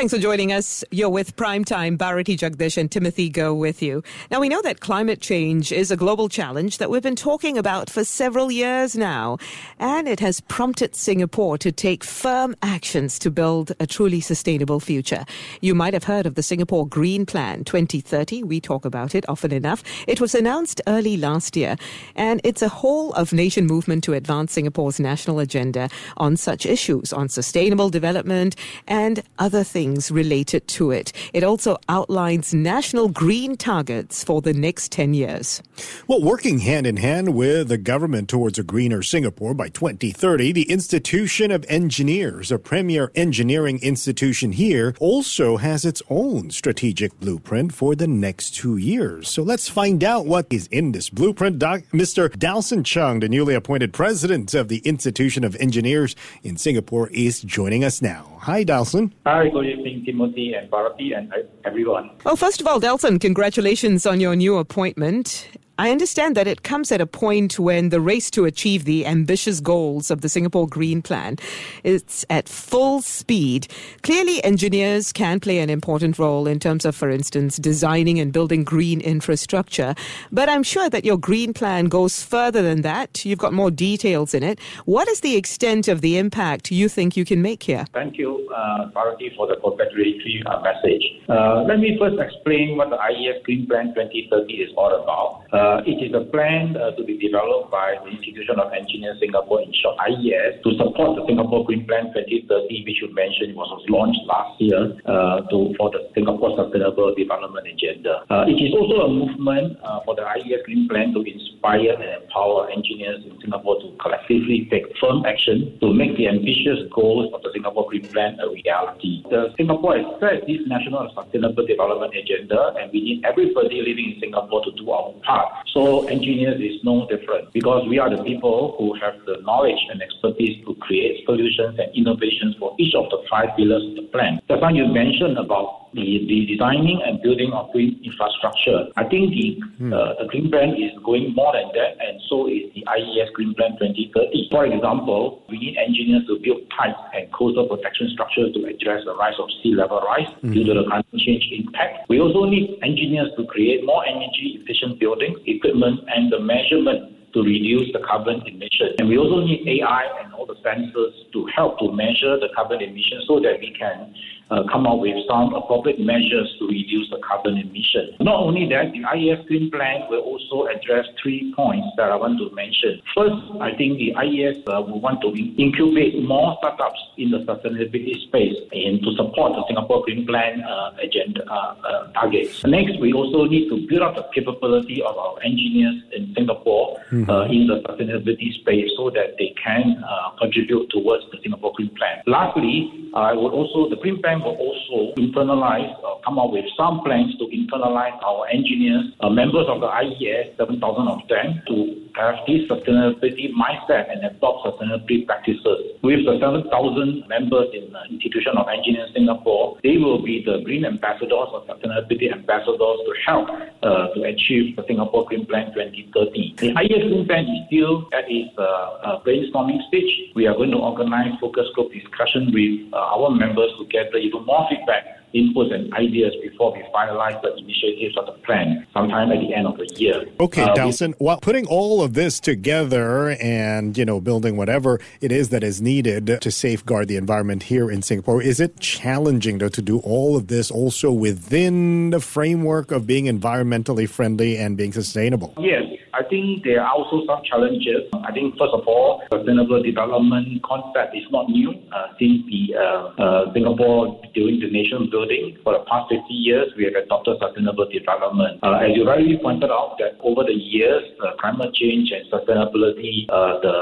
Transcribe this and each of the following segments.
Thanks for joining us. You're with Primetime. Bharati Jagdish and Timothy Goh with you. Now, we know that climate change is a global challenge that we've been talking about for several years now, and it has prompted Singapore to take firm actions to build a truly sustainable future. You might have heard of the Singapore Green Plan 2030. We talk about it often enough. It was announced early last year, and it's a whole of nation movement to advance Singapore's national agenda on such issues, on sustainable development and other things things related to it. It also outlines national green targets for the next 10 years. Well, working hand in hand with the government towards a greener Singapore by 2030, the Institution of Engineers, a premier engineering institution here, also has its own strategic blueprint for the next two years. So let's find out what is in this blueprint. Doc, Mr. Dalson Chung, the newly appointed president of the Institution of Engineers in Singapore, is joining us now. Hi, Dalson. Hi, good evening, Timothy and Bharati and uh, everyone. Well, first of all, Dalson, congratulations on your new appointment. I understand that it comes at a point when the race to achieve the ambitious goals of the Singapore Green Plan is at full speed. Clearly, engineers can play an important role in terms of, for instance, designing and building green infrastructure. But I'm sure that your Green Plan goes further than that. You've got more details in it. What is the extent of the impact you think you can make here? Thank you, uh, Bharati, for the congratulatory uh, message. Uh, let me first explain what the IES Green Plan 2030 is all about. Uh, uh, it is a plan uh, to be developed by the Institution of Engineers Singapore, in short IES, to support the Singapore Green Plan 2030, which you mentioned was launched last year uh, to, for the Singapore Sustainable Development Agenda. Uh, it is also a movement uh, for the IES Green Plan to inspire and empower engineers in Singapore to collectively take firm action to make the ambitious goals of the Singapore Green Plan a reality. The Singapore has set this National Sustainable Development Agenda, and we need everybody living in Singapore to do our part so engineers is no different because we are the people who have the knowledge and expertise to create solutions and innovations for each of the five pillars of the plan. That's why you mentioned about the, the designing and building of green infrastructure. I think the hmm. uh, the green plan is going more than that, and so is the IES Green Plan 2030. For example, we need engineers to build tight and coastal protection structures to address the rise of sea level rise hmm. due to the climate change impact. We also need engineers to create more energy efficient buildings, equipment, and the measurement to reduce the carbon emission. And we also need AI and all the sensors to help to measure the carbon emission so that we can uh, come up with some appropriate measures to reduce the carbon emission. Not only that, the IES Green Plan will also address three points that I want to mention. First, I think the IES uh, will want to incubate more startups in the sustainability space and to support the Singapore Green Plan uh, agenda uh, uh, targets. Next, we also need to build up the capability of our engineers in Singapore mm-hmm. in the sustainability space so that they can contribute towards the Singapore Green Plan. Lastly, I would also the Green Plan will also internalize, uh, come up with some plans to internalize our engineers, uh, members of the IES, 7,000 of them, to have this sustainability mindset and adopt sustainability practices. With the 7,000 members in the Institution of Engineers Singapore, they will be the green ambassadors or sustainability ambassadors to help uh, to achieve the Singapore Green Plan 2030. The IES Green Plan is still at its uh, uh, brainstorming stage. We are going to organize focus group discussion with uh, our members to gather even more feedback inputs and ideas before we finalize the initiatives of the plan sometime at the end of the year. Okay, uh, Dalson, while putting all of this together and, you know, building whatever it is that is needed to safeguard the environment here in Singapore, is it challenging, though, to do all of this also within the framework of being environmentally friendly and being sustainable? Yes. I think there are also some challenges. I think, first of all, sustainable development concept is not new. Uh, since the uh, uh, Singapore during the nation building for the past 50 years, we have adopted sustainable development. Uh, as you rightly pointed out, that over the years, uh, climate change and sustainability, uh, the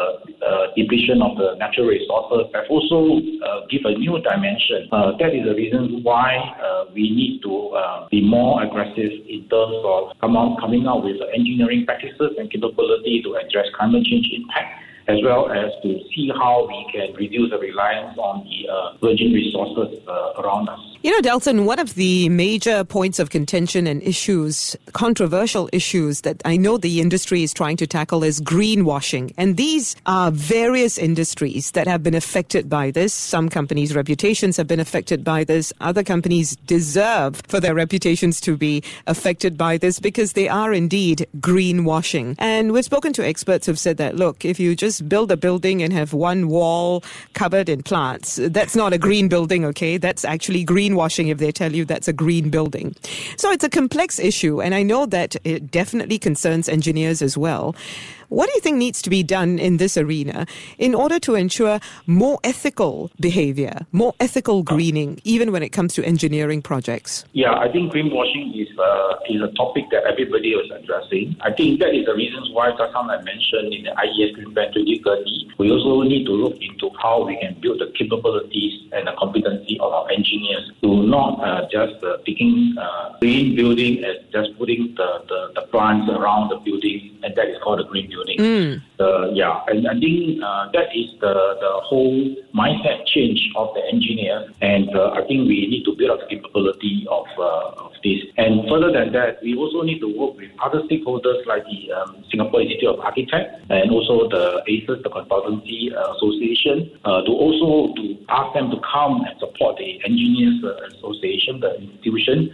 depletion of the natural resources have also give a new dimension. that is the reason why we need to be more aggressive in terms of come on, coming out with engineering practices and capability to address climate change impact, as well as to see how we can reduce the reliance on the uh, virgin resources uh, around us. You know, Dalson, one of the major points of contention and issues, controversial issues that I know the industry is trying to tackle is greenwashing. And these are various industries that have been affected by this. Some companies' reputations have been affected by this. Other companies deserve for their reputations to be affected by this because they are indeed greenwashing. And we've spoken to experts who've said that, look, if you just build a building and have one wall covered in plants, that's not a green building, okay? That's actually green greenwashing if they tell you that's a green building. So it's a complex issue, and I know that it definitely concerns engineers as well. What do you think needs to be done in this arena in order to ensure more ethical behavior, more ethical greening, even when it comes to engineering projects? Yeah, I think greenwashing is uh, is a topic that everybody is addressing. I think that is the reasons why just I mentioned in the IES Green Plan 2030, we also need to look into how we can build the capabilities and the competency of our engineers to not uh, just uh, picking uh, green building as just putting the, the, the plants around the building, and that is called a green building. Mm. Uh, yeah, and I think uh, that is the, the whole mindset change of the engineer, and uh, I think we need to build up the capability of, uh, of this. And further than that, we also need to work with other stakeholders like the um, Singapore Institute of Architects and also the ACES, the Consultancy uh, Association, uh, to also to ask them to come and support the Engineers Association, the institution.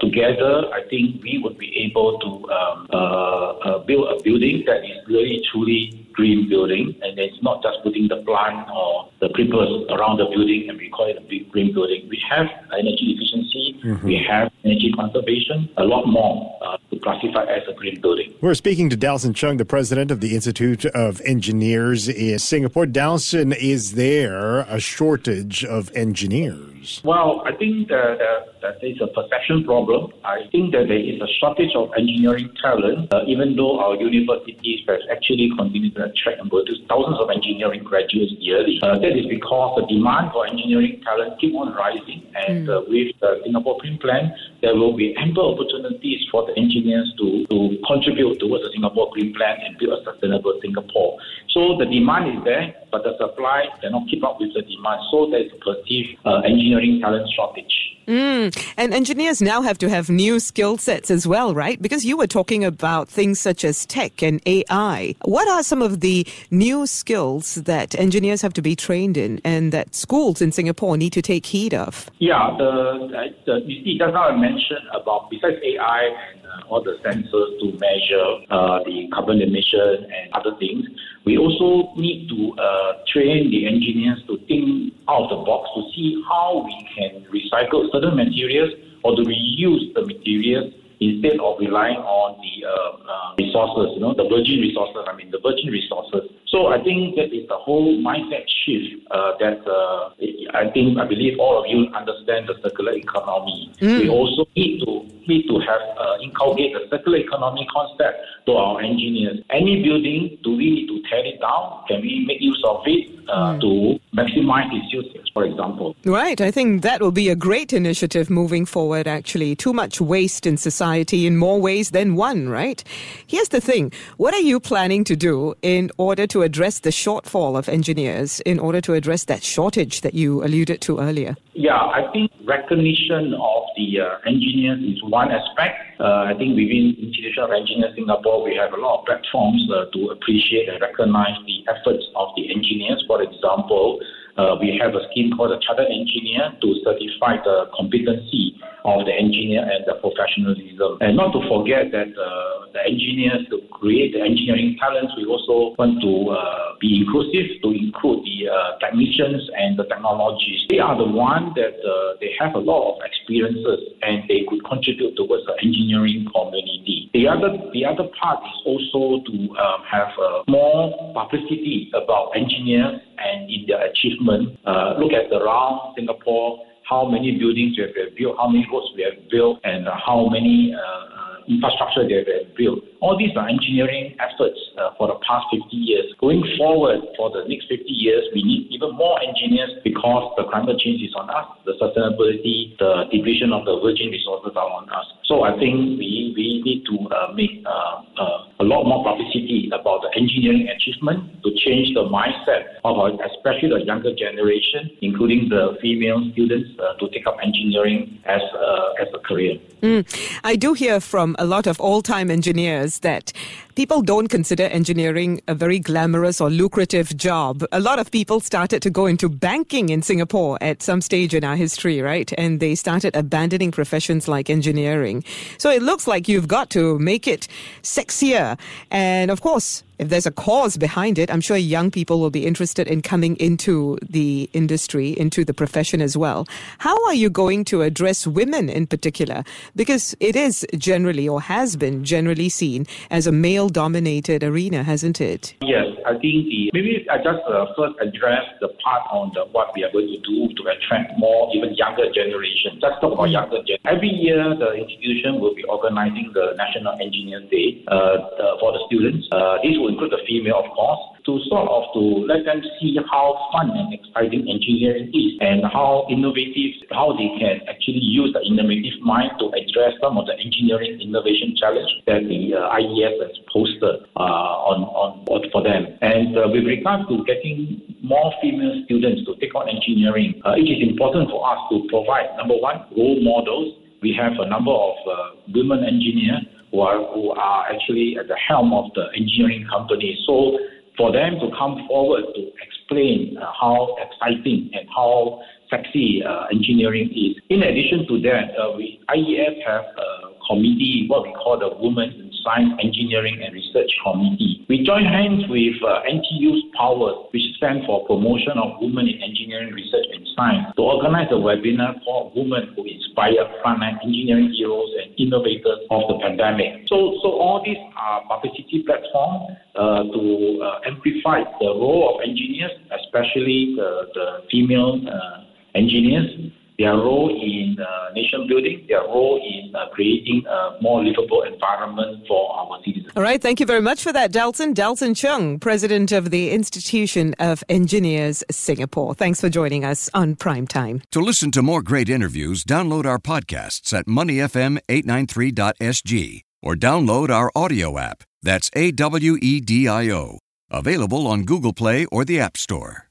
together, I think we would be able to um, build a building that is really truly green building, and it's not just putting the plant or the creepers around the building and we call it a big green building. We have energy efficiency, mm-hmm. we have energy conservation, a lot more uh, to classify as a green building. We're speaking to Dalson Chung, the president of the Institute of Engineers in Singapore. Dalson, is there a shortage of engineers? Well, I think that, that, is a perception problem. I think that there is a shortage of engineering talent, uh, even though our universities have actually continued to attract and produce thousands of engineering graduates yearly. Uh, that is because the demand for engineering talent keep on rising, and mm. uh, with the Singapore Green Plan, there will be ample opportunities for the engineers to, to contribute towards the Singapore Green Plan and build a sustainable Singapore. So the demand is there, but the supply cannot keep up with the demand. So there is a perceived uh, engineering talent shortage. Mm. And engineers now have to have new skill sets as well, right? Because you were talking about things such as tech and AI. What are some of the new skills that engineers have to be trained in and that schools in Singapore need to take heed of? Yeah, the, the you see, just now I mentioned about besides AI and uh, all the sensors to measure uh, the carbon emission and other things. We also need to uh, train the engineers to think out of the box to see how we can recycle certain materials or to reuse the materials instead of relying on the uh, uh, resources, you know, the virgin resources, I mean, the virgin resources. So I think that is the whole mindset shift uh, that uh, I think, I believe all of you understand the circular economy. Mm. We also need to need to have uh, inculcate the circular economy concept to our engineers. Any building, do we need to tear it down? Can we make use of it uh, mm. to maximize its usage, for example? Right. I think that will be a great initiative moving forward, actually. Too much waste in society in more ways than one, right? Here's the thing. What are you planning to do in order to address the shortfall of engineers, in order to address that shortage that you alluded to earlier? Yeah, I think recognition of the uh, engineers is one aspect. Uh, I think within Institution of Engineers Singapore, we have a lot of platforms uh, to appreciate and recognize the efforts of the engineers. For example, uh, we have a scheme called the Chartered Engineer to certify the competency of the engineer and the professionalism. And not to forget that uh, the engineers to create the engineering talents, we also want to uh, be inclusive to include the uh, technicians and the technologies. They are the ones that uh, they have a lot of experiences and they could contribute towards the engineering community. The other the other part is also to um, have uh, more publicity about engineers and in their achievement. Uh, look at around Singapore, how many buildings we have built, how many roads we have built, and how many uh, uh, infrastructure they have built. All these are engineering efforts uh, for the past 50 years. Going forward for the next 50 years, we need even more engineers because the climate change is on us, the sustainability, the depletion of the virgin resources are on us. So I think we, we need to uh, make uh, uh a lot more publicity about the engineering achievement to change the mindset of our, especially the younger generation, including the female students, uh, to take up engineering as, uh, as a career. Mm. I do hear from a lot of old time engineers that people don't consider engineering a very glamorous or lucrative job. A lot of people started to go into banking in Singapore at some stage in our history, right? And they started abandoning professions like engineering. So it looks like you've got to make it sexier. And of course, if there's a cause behind it, I'm sure young people will be interested in coming into the industry, into the profession as well. How are you going to address women in particular? Because it is generally or has been generally seen as a male dominated arena, hasn't it? Yes, I think the, maybe I just uh, first address the part on the, what we are going to do to attract more, even younger generation. Just talk about younger generation. Every year, the institution will be organizing the National Engineer Day uh, for the students. Uh, this will include the female, of course, to sort of to let them see how fun and exciting engineering is and how innovative, how they can actually use the innovative mind to address some of the engineering innovation challenge that the uh, IES has posted uh, on, on, on for them. And uh, with regard to getting more female students to take on engineering, uh, it is important for us to provide, number one, role models. We have a number of uh, women engineers who are, who are actually at the helm of the engineering company. So for them to come forward to explain uh, how exciting and how sexy uh, engineering is. In addition to that, uh, we IES have a committee, what we call the Women Science, Engineering and Research Committee. We join hands with uh, NTU's Power, which stands for Promotion of Women in Engineering, Research and Science, to organize a webinar for Women Who Inspire Frontline Engineering Heroes and Innovators of the Pandemic. So, so all these are publicity platforms uh, to uh, amplify the role of engineers, especially the, the female uh, engineers their role in uh, nation building, their role in uh, creating a more livable environment for our citizens. All right, thank you very much for that, Dalson. Dalson Chung, President of the Institution of Engineers Singapore. Thanks for joining us on Prime Time. To listen to more great interviews, download our podcasts at moneyfm893.sg or download our audio app. That's A W E D I O. Available on Google Play or the App Store.